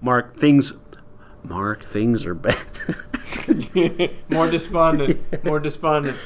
Mark, things. Mark, things are bad. More despondent. More despondent.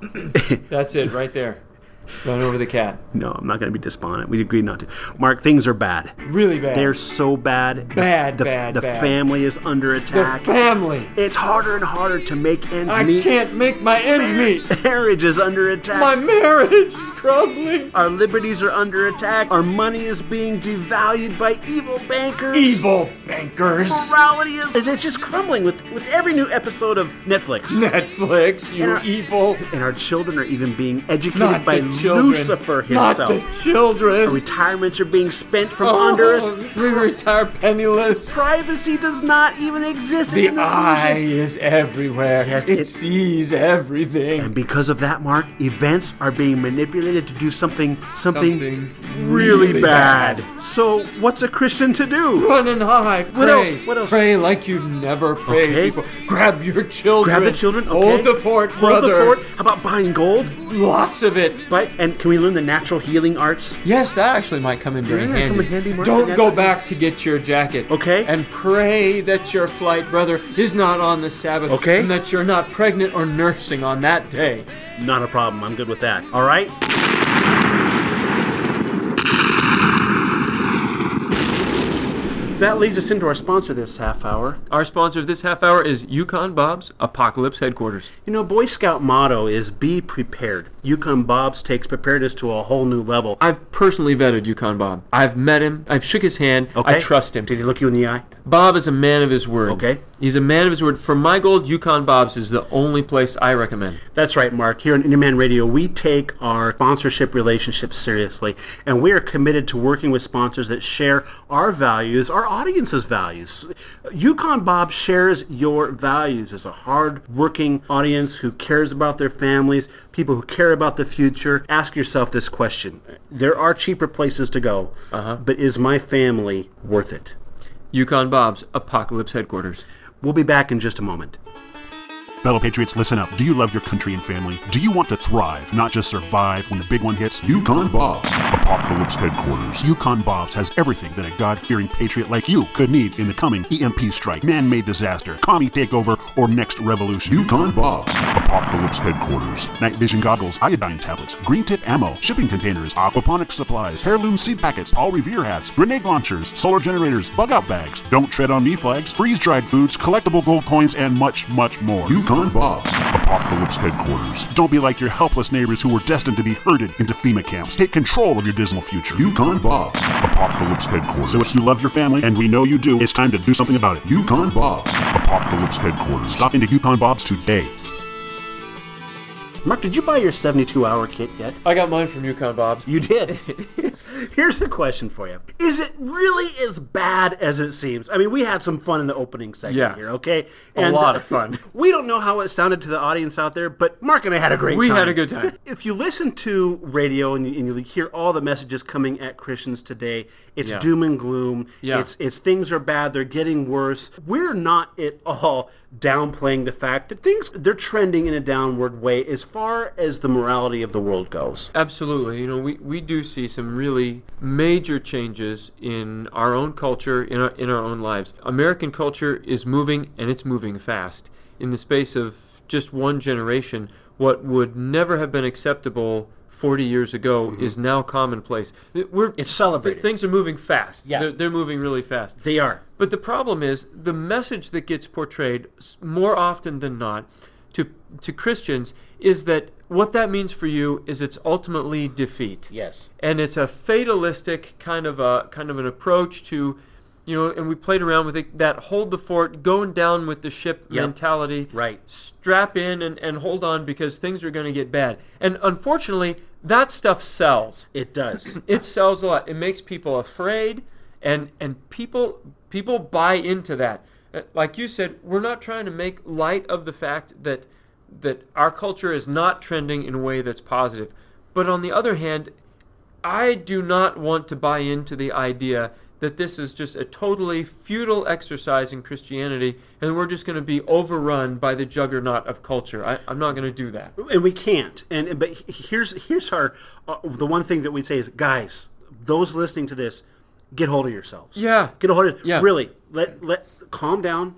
That's it, right there. Run over the cat. no, I'm not going to be despondent. We agreed not to. Mark, things are bad. Really bad. They're so bad. Bad, the, bad, The bad. family is under the attack. family. it's harder and harder to make ends I meet. I can't make my ends meet. Marriage is under attack. My marriage is crumbling. Our liberties are under attack. Our money is being devalued by evil bankers. Evil bankers. Morality is it's just crumbling with, with every new episode of Netflix. Netflix, you And our- evil. And our children are even being educated Not by the children. Lucifer Not himself. the children. Our Retirements are being spent from Oh, under us. We retire penniless. Privacy does not even exist. The it's eye is everywhere. Yes, it, it- sees everything. And because of that, Mark, events are being manipulated to do something something, Something really, really bad. bad. So, what's a Christian to do? Run and hide. What Pray. else? What else? Pray like you've never prayed Okay. before. Grab your children. Grab the children. Okay. Hold the fort, Hold brother. the fort. How about buying gold? Lots of it. But and can we learn the natural healing arts? Yes, that actually might come in very Yeah, handy. come in handy, Mark. Don't go back to get your jacket. Okay. And pray that your flight brother is not on the Sabbath. Okay. And that you're not pregnant or nursing on that day. Not a problem. I'm good with that. All right. That leads us into our sponsor this half hour. Our sponsor of this half hour is Yukon Bob's Apocalypse Headquarters. You know, Boy Scout motto is be prepared. Yukon Bob's takes preparedness to a whole new level. I've personally vetted Yukon Bob. I've met him. I've shook his hand. Okay. I trust him. Did he look you in the eye? Bob is a man of his word. Okay. He's a man of his word. For my gold, Yukon Bob's is the only place I recommend. That's right, Mark. Here on Interman Radio, we take our sponsorship relationships seriously, and we are committed to working with sponsors that share our values, our audience's values. Yukon Bob shares your values as a hard-working audience who cares about their families, people who care about the future. Ask yourself this question: There are cheaper places to go, uh-huh. but is my family worth it? Yukon Bob's Apocalypse Headquarters. We'll be back in just a moment. Fellow Patriots, listen up. Do you love your country and family? Do you want to thrive, not just survive when the big one hits? Yukon Bob's, Apocalypse Headquarters. Yukon Bob's has everything that a God fearing patriot like you could need in the coming EMP strike, man made disaster, commie takeover, or next revolution. Yukon Bob's, Apocalypse Headquarters. Night vision goggles, iodine tablets, green tip ammo, shipping containers, aquaponics supplies, heirloom seed packets, all revere hats, grenade launchers, solar generators, bug out bags, don't tread on me flags, freeze dried foods, collectible gold coins, and much, much more. Yukon Bob's, Apocalypse Headquarters. Don't be like your helpless neighbors who were destined to be herded into FEMA camps. Take control of your dismal future. Yukon Bob's, Apocalypse Headquarters. So if you love your family, and we know you do, it's time to do something about it. Yukon Bob's, Apocalypse Headquarters. Stop into Yukon Bob's today. Mark, did you buy your 72-hour kit yet? I got mine from Yukon Bob's. You did. Here's the question for you. Is it really as bad as it seems? I mean, we had some fun in the opening segment Yeah. here, okay? And A lot of fun. We don't know how it sounded to the audience out there, but Mark and I had a great We time. We had a good time. If you listen to radio and you, and you hear all the messages coming at Christians today, it's Yeah. doom and gloom. Yeah. It's it's things are bad, they're getting worse. We're not at all downplaying the fact that things they're trending in a downward way as far as the morality of the world goes. Absolutely. You know, we, we do see some really major changes in our own culture, in our, in our own lives. American culture is moving, and it's moving fast. In the space of just one generation, what would never have been acceptable 40 years ago mm-hmm. is now commonplace. We're, It's celebrated. th- Things are moving fast. Yeah. They're, they're moving really fast. They are. But the problem is the message that gets portrayed more often than not to to Christians is that what that means for you is it's ultimately defeat. Yes. And it's a fatalistic kind of a kind of an approach to you know, and we played around with it, that hold the fort, going down with the ship Yep. mentality. Right. Strap in and, and hold on because things are going to get bad. And unfortunately, that stuff sells It does. it sells a lot. It makes people afraid, and and people people buy into that. Uh, Like you said, we're not trying to make light of the fact that that our culture is not trending in a way that's positive. But on the other hand, I do not want to buy into the idea that this is just a totally futile exercise in Christianity, and we're just going to be overrun by the juggernaut of culture. I, I'm not going to do that. and we can't. And but here's here's our uh, the one thing that we'd say is, guys, those listening to this, get hold of yourselves. Yeah. Get a hold of Yeah. Really, let let calm down,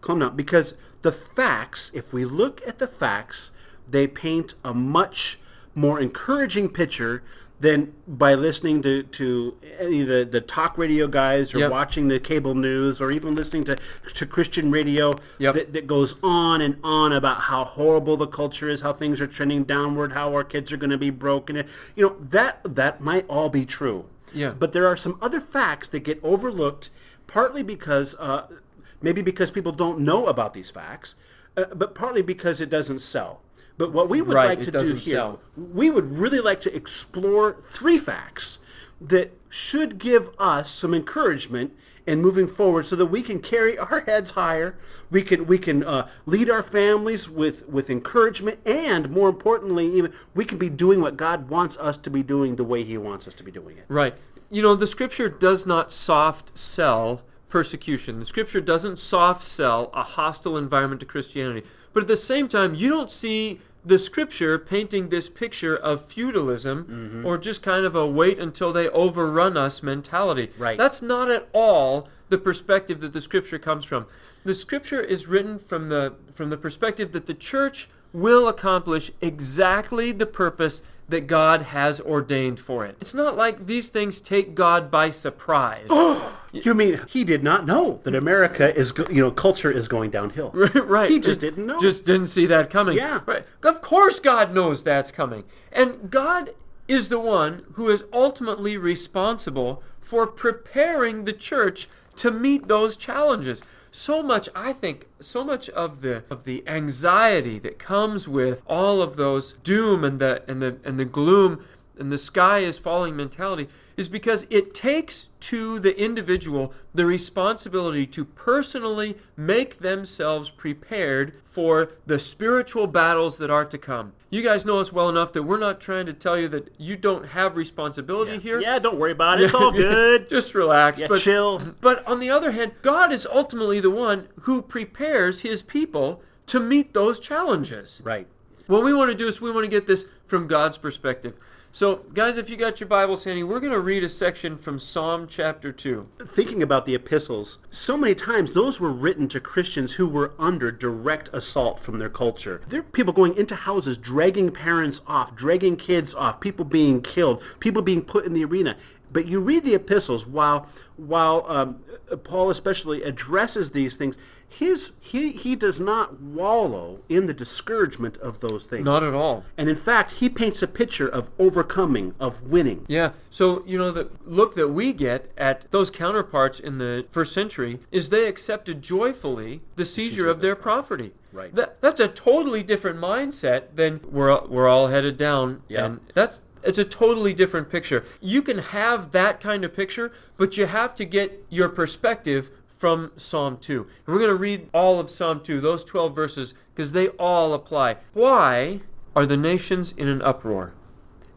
calm down. Because the facts, if we look at the facts, they paint a much more encouraging picture than by listening to, to any of the, the talk radio guys or Yep. watching the cable news or even listening to, to Christian radio Yep. that, that goes on and on about how horrible the culture is, how things are trending downward, how our kids are going to be broken. You know, that that might all be true. Yeah. But there are some other facts that get overlooked, partly because uh, maybe because people don't know about these facts, uh, but partly because it doesn't sell. But what we would Right, like to do here, sell. we would really like to explore three facts that should give us some encouragement in moving forward so that we can carry our heads higher we can we can uh, lead our families with with encouragement and more importantly even we can be doing what god wants us to be doing the way he wants us to be doing it Right. You know, the scripture does not soft sell persecution. The scripture doesn't soft sell a hostile environment to Christianity. But at the same time, you don't see the scripture painting this picture of feudalism Mm-hmm. or just kind of a wait until they overrun us mentality. Right. That's not at all the perspective that the scripture comes from. The scripture is written from the from the perspective that the church will accomplish exactly the purpose that God has ordained for it. It's not like these things take God by surprise. you mean he did not know that america is go- you know culture is going downhill right. he just didn't know Just didn't see that coming. Yeah. Right. Of course God knows that's coming. And God is the one who is ultimately responsible for preparing the church to meet those challenges. So much I think so much of the of the anxiety that comes with all of those doom and the and the and the gloom and the sky is falling mentality is because it takes to the individual the responsibility to personally make themselves prepared for the spiritual battles that are to come. You guys know us well enough that we're not trying to tell you that you don't have responsibility here. yeah don't worry about it it's all good Just relax. Yeah, but, chill. But on the other hand, God is ultimately the one who prepares his people to meet those challenges. right What we want to do is we want to get this from God's perspective. So, guys, if you got your Bibles handy, we're going to read a section from Psalm chapter 2. thinking about the epistles, so many times those were written to Christians who were under direct assault from their culture. There are people going into houses, dragging parents off, dragging kids off, people being killed, people being put in the arena. But you read the epistles while while um, Paul especially addresses these things. His he he does not wallow in the discouragement of those things. Not at all. And in fact, he paints a picture of overcoming, of winning. Yeah. So, you know, the look that we get at those counterparts in the first century is they accepted joyfully the seizure of their property. Right. That, that's a totally different mindset than we're, we're all headed down. Yeah. And that's it's a totally different picture. You can have that kind of picture, but you have to get your perspective from Psalm 2. And we're going to read all of Psalm 2, those 12 verses, because they all apply. Why are the nations in an uproar?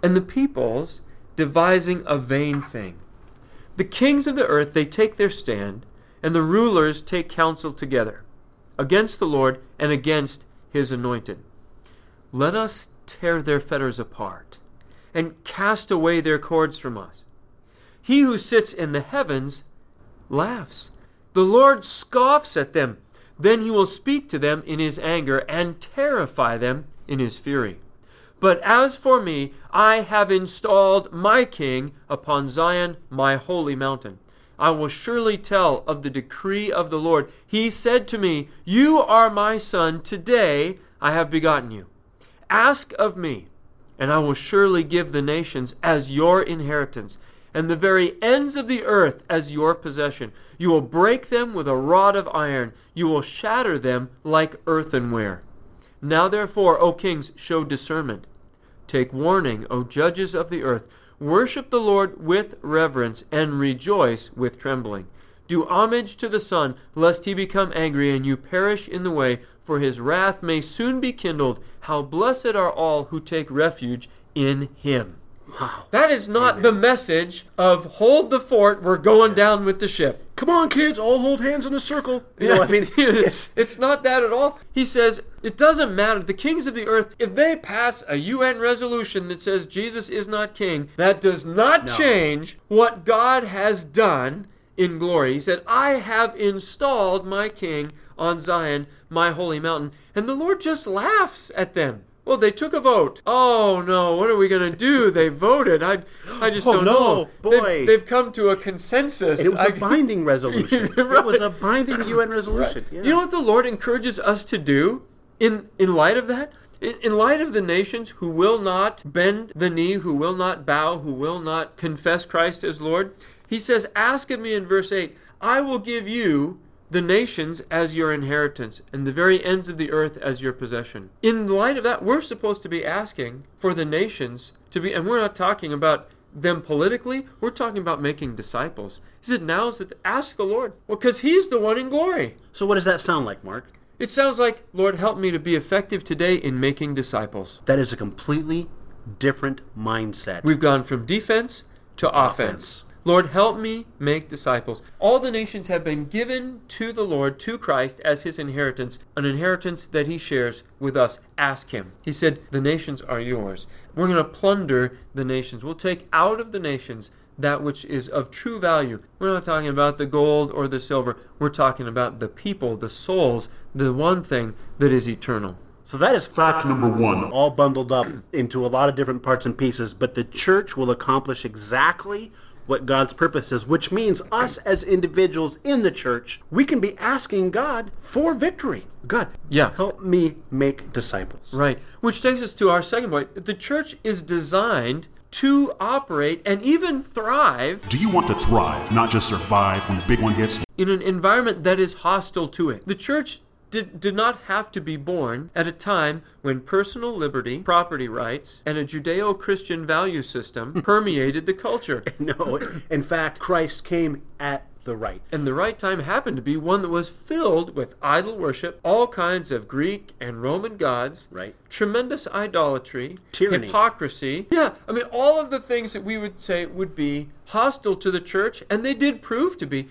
and the peoples devising a vain thing. The kings of the earth they take their stand, and the rulers take counsel together against the Lord and against his anointed. Let us tear their fetters apart and cast away their cords from us. He who sits in the heavens laughs. The Lord scoffs at them. Then he will speak to them in his anger and terrify them in his fury. But as for me, I have installed my king upon Zion, my holy mountain. I will surely tell of the decree of the Lord. He said to me, You are my son. Today I have begotten you. Ask of me, and I will surely give the nations as your inheritance, and the very ends of the earth as your possession. You will break them with a rod of iron, you will shatter them like earthenware. Now therefore, O kings, show discernment. Take warning, O judges of the earth. Worship the Lord with reverence, and rejoice with trembling. Do homage to the Son, lest he become angry and you perish in the way, for his wrath may soon be kindled. How blessed are all who take refuge in him. Wow. That is not the message of hold the fort, we're going down with the ship. Come on, kids, all hold hands in a circle. You know, I mean, it's, it's not that at all. He says, It doesn't matter. The kings of the earth, if they pass a UN resolution that says Jesus is not king, that does not No. change what God has done in glory. He said, I have installed my king on Zion, my holy mountain. And the Lord just laughs at them. Well, they took a vote. Oh no, what are we going to do? They voted. I, I just Oh, don't no, know. They've- boy. They've, come to a consensus. It was a I- binding resolution. It was a binding UN resolution. Yeah. you know what the Lord encourages us to do in in light of that? In, in light of the nations who will not bend the knee, who will not bow, who will not confess Christ as Lord, he says, Ask of me in verse 8, I will give you the nations as your inheritance, and the very ends of the earth as your possession. In light of that, we're supposed to be asking for the nations to be, and we're not talking about them politically, we're talking about making disciples. He said, Now's the ask the Lord. Well, because He's the one in glory. So what does that sound like, Mark? It sounds like, Lord, help me to be effective today in making disciples. That is a completely different mindset. We've gone from defense to offense. Offense. Lord, help me make disciples. All the nations have been given to the Lord, to Christ, as his inheritance, an inheritance that he shares with us. Ask him. He said, The nations are yours. We're going to plunder the nations. We'll take out of the nations that which is of true value. We're not talking about the gold or the silver. We're talking about the people, the souls, the one thing that is eternal. So that is Fact number one. all bundled up into a lot of different parts and pieces, but the church will accomplish exactly what God's purpose is, which means us as individuals in the church, we can be asking God for victory. God, Yeah. help me make disciples. Right. Which takes us to our second point. The church is designed to operate and even thrive Do you want to thrive, not just survive when the big one hits? in an environment that is hostile to it. The church did, did not have to be born at a time when personal liberty, property rights, and a Judeo Christian value system permeated the culture. No, in fact, Christ came at the right. And the right time happened to be one that was filled with idol worship, all kinds of Greek and Roman gods, Right. tremendous idolatry, Tyranny. hypocrisy. Yeah, I mean, all of the things that we would say would be hostile to the church, and they did prove to be,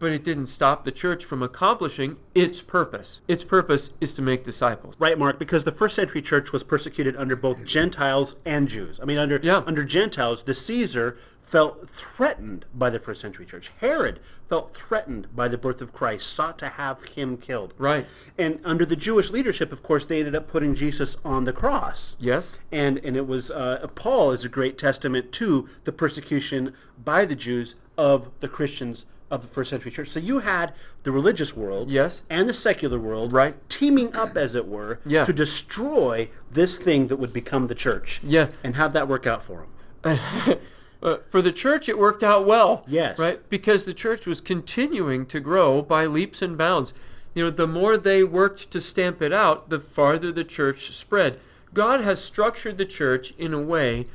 but it didn't stop the church from accomplishing its purpose. Its purpose is to make disciples. Right, Mark, because the first century church was persecuted under both Gentiles and Jews. I mean, under Yeah. under Gentiles, the Caesar felt threatened by the first century church. Herod felt threatened by the birth of Christ, sought to have him killed. Right. And under the Jewish leadership, of course, they ended up putting Jesus on the cross. Yes? And and it was uh, Paul is a great testament to the persecution by the Jews of the Christians of the first century church. So you had the religious world, Yes. and the secular world, Right. teaming up, as it were, Yeah. to destroy this thing that would become the church. Yeah. And how'd that work out for them? Uh, for the church, it worked out well. Yes. Right? Because the church was continuing to grow by leaps and bounds. You know, the more they worked to stamp it out, the farther the church spread. God has structured the church in a way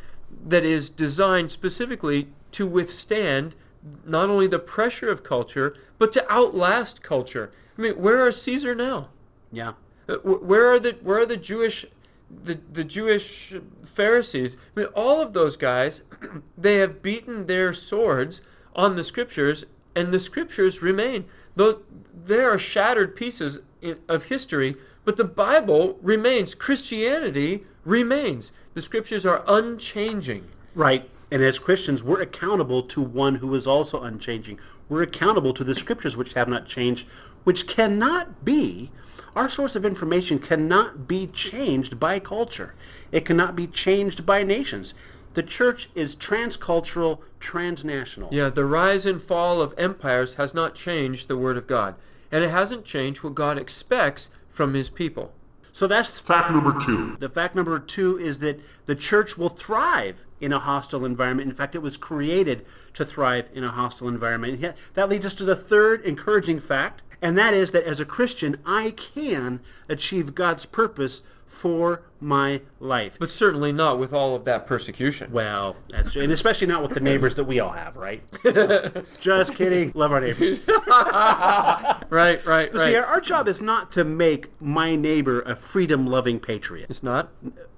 that is designed specifically to withstand not only the pressure of culture, but to outlast culture. I mean, where are Caesar now? Yeah. Uh, Where are the where are the Jewish the the Jewish Pharisees? I mean, all of those guys, they have beaten their swords on the scriptures, and the scriptures remain. Though there are shattered pieces in, of history, but the Bible remains. Christianity remains. The scriptures are unchanging. Right. And as Christians, we're accountable to one who is also unchanging. We're accountable to the scriptures which have not changed, which cannot be, our source of information cannot be changed by culture. It cannot be changed by nations. The church is transcultural, transnational. Yeah, the rise and fall of empires has not changed the Word of God, and it hasn't changed what God expects from His people. So that's Fact number two. The fact number two is that the church will thrive in a hostile environment. In fact, it was created to thrive in a hostile environment. And That leads us to the third encouraging fact, and that is that as a Christian, I can achieve God's purpose for my life. But certainly not with all of that persecution. Well, that's true. and especially not with the neighbors that we all have, right? Just kidding. Love our neighbors. Right, right, right. See, our, our job is not to make my neighbor a freedom-loving patriot. it's not?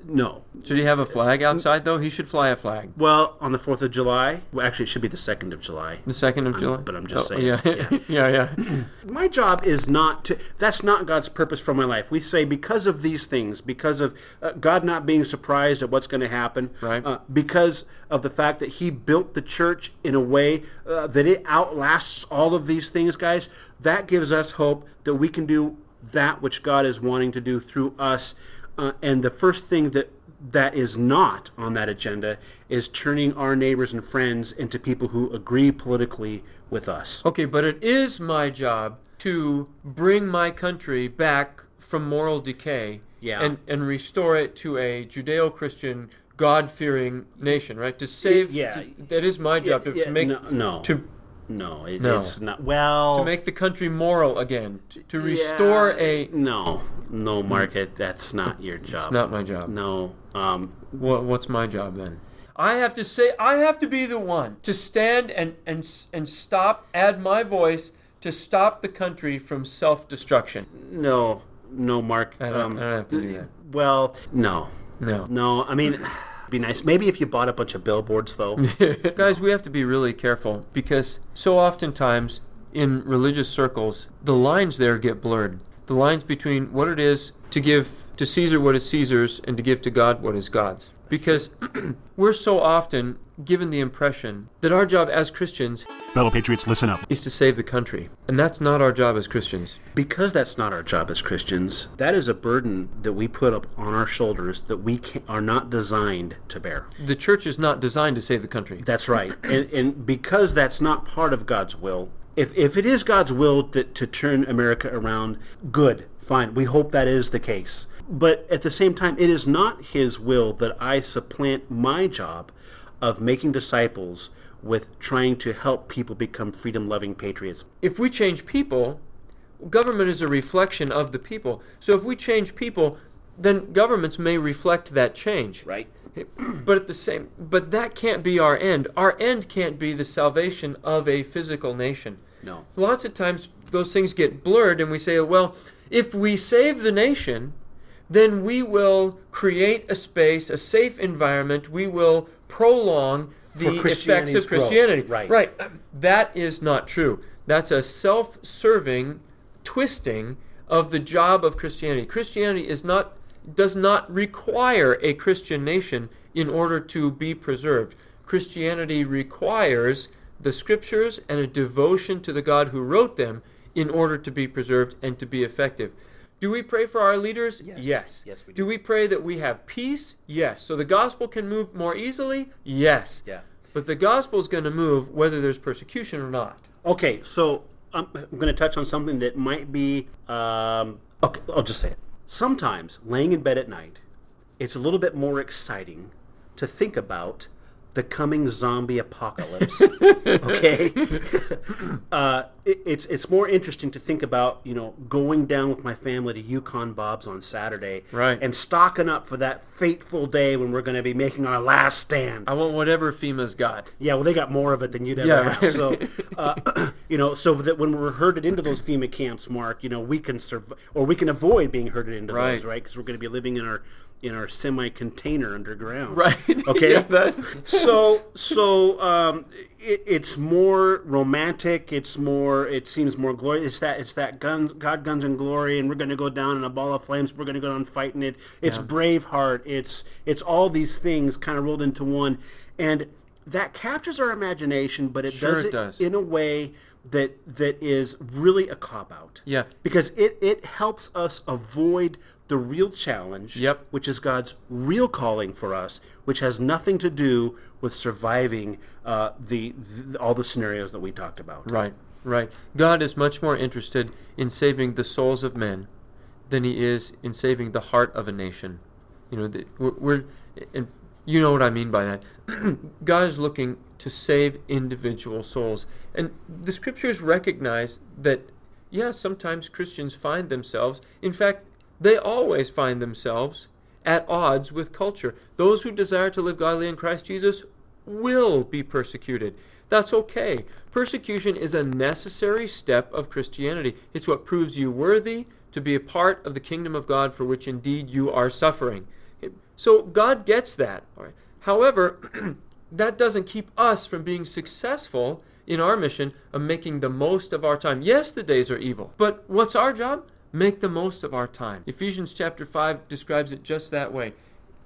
no. Should he have a flag outside though? He should fly a flag. Well, on the Fourth of July, well, actually, it should be the second of July. The second of July. but I'm just Oh, saying, Yeah, yeah. yeah, yeah. My job is not to. That's not God's purpose for my life. We say because of these things, because of uh, God not being surprised at what's going to happen, Right. Uh, because of the fact that He built the church in a way uh, that it outlasts all of these things, guys. That gives us hope that we can do that which God is wanting to do through us. Uh, and the first thing that that is not on that agenda is turning our neighbors and friends into people who agree politically with us. Okay, but it is my job to bring my country back from moral decay Yeah. and, and restore it to a Judeo Christian, God fearing nation, right? To save. yeah. to- that is my job to, Yeah, to make no, no, to no, it, No. it's not. Well, to make the country moral again, to, to restore yeah, a. no, no, Market. That's not your job. It's not my job. No, um, What, what's my job then? I have to say, I have to be the one to stand and and and stop, add my voice to stop the country from self-destruction. no, no, Mark. I don't- um, I don't have to do that. Well, no, No. no. I mean, it'd be nice. Maybe if you bought a bunch of billboards, though. Guys, we have to be really careful because so oftentimes in religious circles, the lines there get blurred. The lines between what it is to give to Caesar what is Caesar's and to give to God what is God's. Because we're so often given the impression that our job as Christians Fellow patriots, listen up. is to save the country. And that's not our job as Christians. because that's not our job as Christians. That is a burden that we put up on our shoulders that we can, are not designed to bear. The church is not designed to save the country. That's right. And, and because that's not part of God's will, if, if it is God's will that, to turn America around, good, fine. We hope that is the case. But at the same time, it is not His will that I supplant my job of making disciples with trying to help people become freedom loving patriots. if we change people, government is a reflection of the people. So if we change people, then governments may reflect that change. Right? But at the same but that can't be our end. Our end can't be the salvation of a physical nation. No. Lots of times those things get blurred and we say, well, if we save the nation, then we will create a space, a safe environment, we will prolong the effects of growth. Christianity. Right. Right. That is not true. That's a self serving twisting of the job of Christianity. Christianity is not does not require a Christian nation in order to be preserved. Christianity requires the scriptures and a devotion to the God who wrote them in order to be preserved and to be effective. Do we pray for our leaders? Yes. Yes, we do. do we pray that we have peace? Yes. So the gospel can move more easily? Yes. Yeah. But the gospel is going to move whether there's persecution or not. Okay, so I'm, I'm going to touch on something that might be. Um, okay, I'll just say it. Sometimes, laying in bed at night, it's a little bit more exciting to think about the coming zombie apocalypse. okay, uh, it, it's it's more interesting to think about you know going down with my family to Yukon Bob's on Saturday, Right. and stocking up for that fateful day when we're going to be making our last stand. I want whatever FEMA's got. Yeah, well, they got more of it than you'd ever Yeah, have. right. So, uh, you know, so that when we're herded into those FEMA camps, Mark, you know, we can survive, or we can avoid being herded into Right. those, right? Because we're going to be living in our in our semi-container underground. Right. Okay. Yeah, so, so um, it, it's more romantic. It's more. It seems more glorious. It's that. It's that guns, God, guns, and glory, and we're going to go down in a ball of flames. We're going to go down fighting it. It's Braveheart. It's it's all these things kind of rolled into one, and that captures our imagination, but it Sure does it it does. in a way that that is really a cop out. Yeah. Because it it helps us avoid the real challenge. Yep. Which is God's real calling for us, which has nothing to do with surviving uh, the, the all the scenarios that we talked about. Right, right. God is much more interested in saving the souls of men than he is in saving the heart of a nation. You know, the, we're, we're and you know what I mean by that. God is looking to save individual souls, and the scriptures recognize that. Yeah, sometimes Christians find themselves. In fact, they always find themselves at odds with culture. Those who desire to live godly in Christ Jesus will be persecuted. That's okay. Persecution is a necessary step of Christianity. It's what proves you worthy to be a part of the kingdom of God for which indeed you are suffering. So God gets that. However, that doesn't keep us from being successful in our mission of making the most of our time. Yes, the days are evil, but what's our job? Make the most of our time. Ephesians chapter 5 describes it just that way.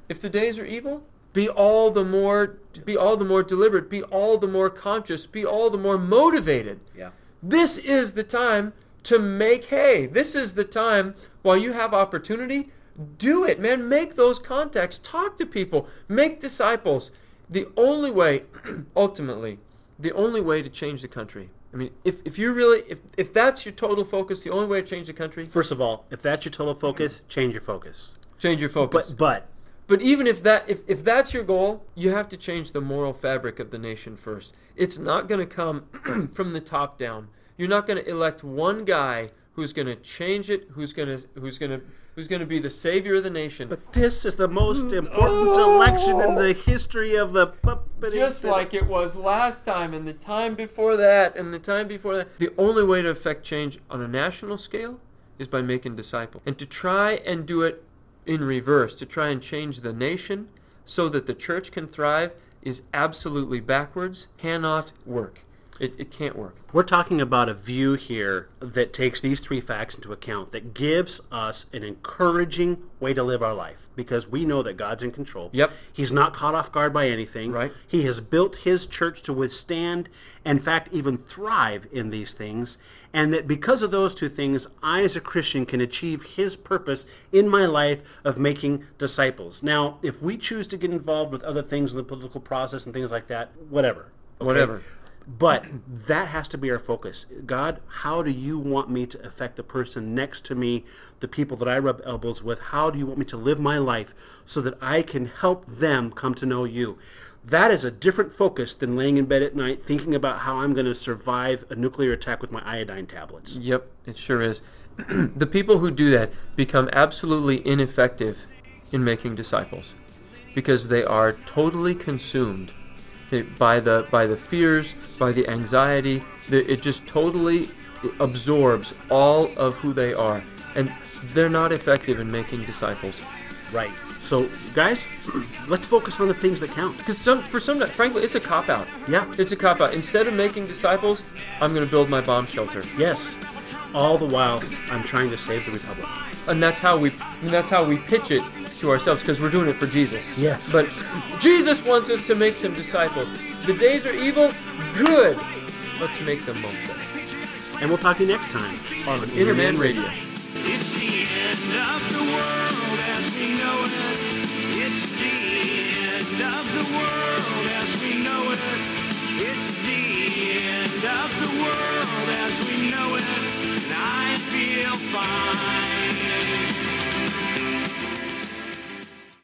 If the days are evil, be all the more be all the more deliberate, be all the more conscious, be all the more motivated. Yeah. This is the time to make hay. This is the time while you have opportunity, do it, man. Make those contacts, talk to people, make disciples. The only way, ultimately, the only way to change the country. I mean, if, if you really, if, if that's your total focus, the only way to change the country, First of all, if that's your total focus, change your focus. change your focus. But but But even if that if, if that's your goal, you have to change the moral fabric of the nation first. It's not going to come from the top down. You're not going to elect one guy who's going to change it, who's going to who's going to who's going to be the savior of the nation. but this is the most important oh. election in the history of the puppet. just like it was last time and the time before that and the time before that. The only way to affect change on a national scale is by making disciples. And to try and do it in reverse, to try and change the nation so that the church can thrive is absolutely backwards, cannot work. It, it can't work. We're talking about a view here that takes these three facts into account, that gives us an encouraging way to live our life because we know that God's in control. Yep. He's not caught off guard by anything. Right. He has built his church to withstand, in fact, even thrive in these things. And that because of those two things, I, as a Christian, can achieve his purpose in my life of making disciples. Now, if we choose to get involved with other things in the political process and things like that, whatever. okay? Whatever. But that has to be our focus. God, how do you want me to affect the person next to me, the people that I rub elbows with? How do you want me to live my life so that I can help them come to know you? That is a different focus than laying in bed at night thinking about how I'm going to survive a nuclear attack with my iodine tablets. Yep, it sure is. the people who do that become absolutely ineffective in making disciples because they are totally consumed by the by the fears, by the anxiety. The, it just totally absorbs all of who they are, and they're not effective in making disciples. Right. So, guys, let's focus on the things that count. Because some, for some, frankly, it's a cop out. Yeah. It's a cop out. Instead of making disciples, I'm going to build my bomb shelter. Yes. All the while, I'm trying to save the republic. and that's how we and that's how we pitch it to ourselves because we're doing it for Jesus. Yes. But Jesus wants us to make some disciples. The days are evil. Good. Let's make the most of it. And we'll talk to you next time on Interman Radio. It's the end of the world as we know it. It's the end of the world as we know it. It's the end of the world as we know it. And I feel fine.